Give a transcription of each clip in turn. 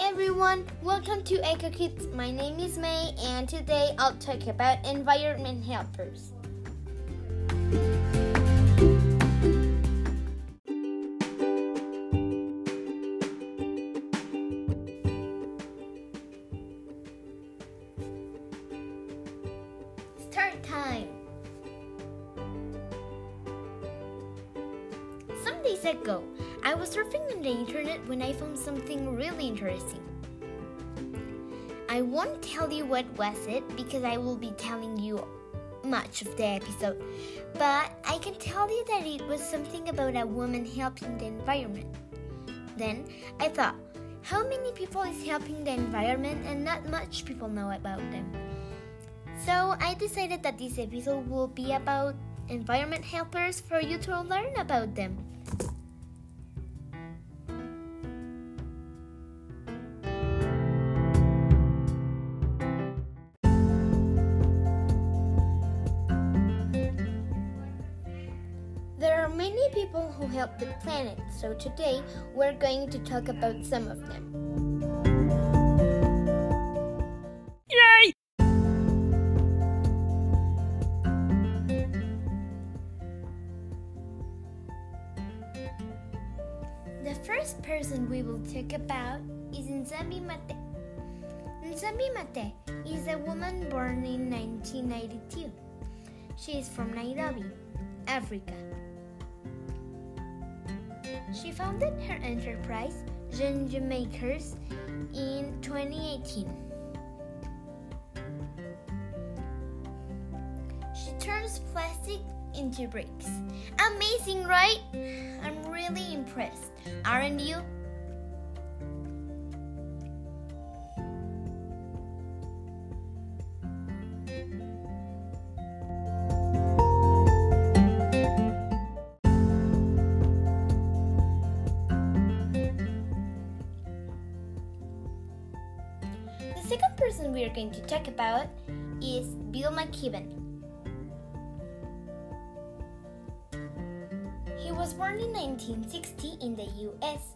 everyone, welcome to Echo Kids. My name is May, and today I'll talk about environment helpers. Start time. Some days ago, I was surfing on the internet when I found something really interesting. I won't tell you what was it because I will be telling you much of the episode, but I can tell you that it was something about a woman helping the environment. Then I thought, how many people is helping the environment and not much people know about them? So I decided that this episode will be about environment helpers for you to learn about them. People who help the planet, so today we're going to talk about some of them. Yay! The first person we will talk about is Nzambi Matee. Nzambi Matee is a woman born in 1992. She is from Nairobi, Africa. She founded her enterprise, Gjenge Makers, in 2018. She turns plastic into bricks. Amazing, right? I'm really impressed, aren't you? We are going to talk about is Bill McKibben. He was born in 1960 in the US.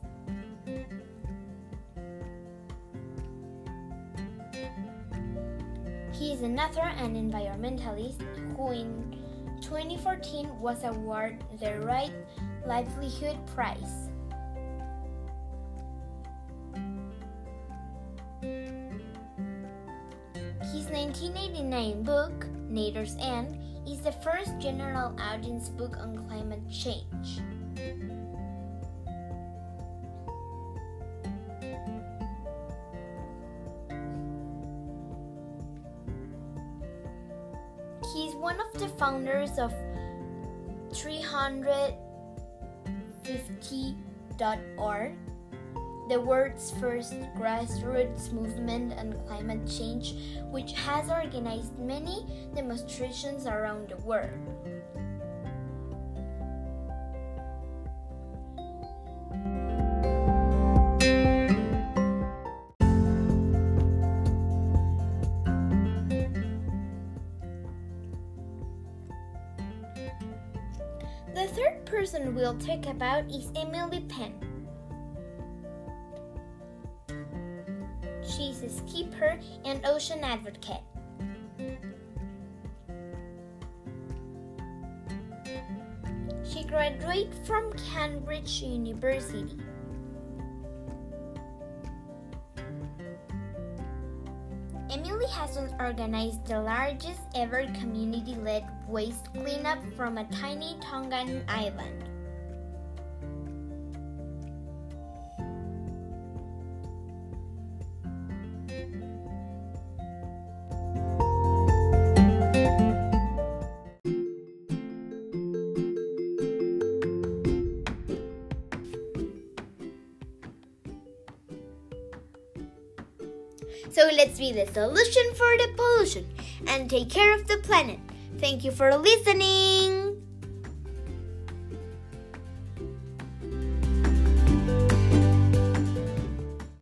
He is an author and environmentalist who in 2014 was awarded the Right Livelihood Prize. His 1989 book, Nature's End, is the first general audience book on climate change. He is one of the founders of 350.org, the world's first grassroots movement on climate change, which has organized many demonstrations around the world. The third person we'll talk about is Emily Penn. She's a keeper and ocean advocate. She graduated from Cambridge University. Emily has organized the largest ever community led waste cleanup from a tiny Tongan island. So let's be the solution for the pollution and take care of the planet. Thank you for listening.